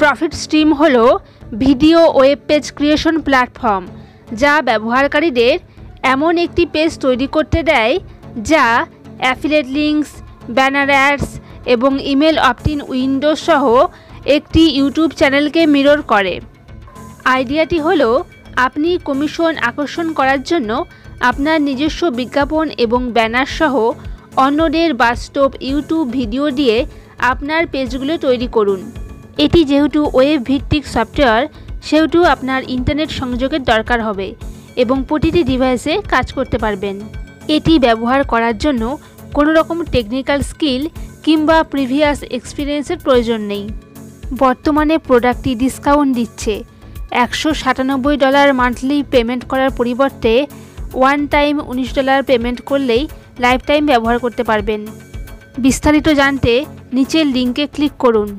Profit stream হল video web page creation platform যা ব্যবহারকারীদের এমন একটি পেজ তৈরি করতে দেয় যা অ্যাফিলেট লিঙ্কস ব্যানার অ্যাডস এবং ইমেল অপটিন উইন্ডো সহ একটি ইউটিউব চ্যানেলকে মিরর করে। আইডিয়াটি হলো, আপনি কমিশন আকর্ষণ করার জন্য আপনার নিজস্ব বিজ্ঞাপন এবং ব্যানার সহ অন্যদের বাস্তব ইউটিউব ভিডিও দিয়ে আপনার পেজগুলো তৈরি করুন। এটি যেহেতু ওয়েব ভিত্তিক সফটওয়্যার, সেহেতু আপনার ইন্টারনেট সংযোগের দরকার হবে এবং প্রতিটি ডিভাইসে কাজ করতে পারবেন। এটি ব্যবহার করার জন্য কোনো রকম টেকনিক্যাল স্কিল কিংবা প্রিভিয়াস এক্সপিরিয়েন্সের প্রয়োজন নেই। বর্তমানে প্রোডাক্টটি ডিসকাউন্ট দিচ্ছে। একশো সাতানব্বই ডলার মান্থলি পেমেন্ট করার পরিবর্তে ওয়ান টাইম উনিশ ডলার পেমেন্ট করলেই লাইফ টাইম ব্যবহার করতে পারবেন। বিস্তারিত জানতে নিচের লিঙ্কে ক্লিক করুন।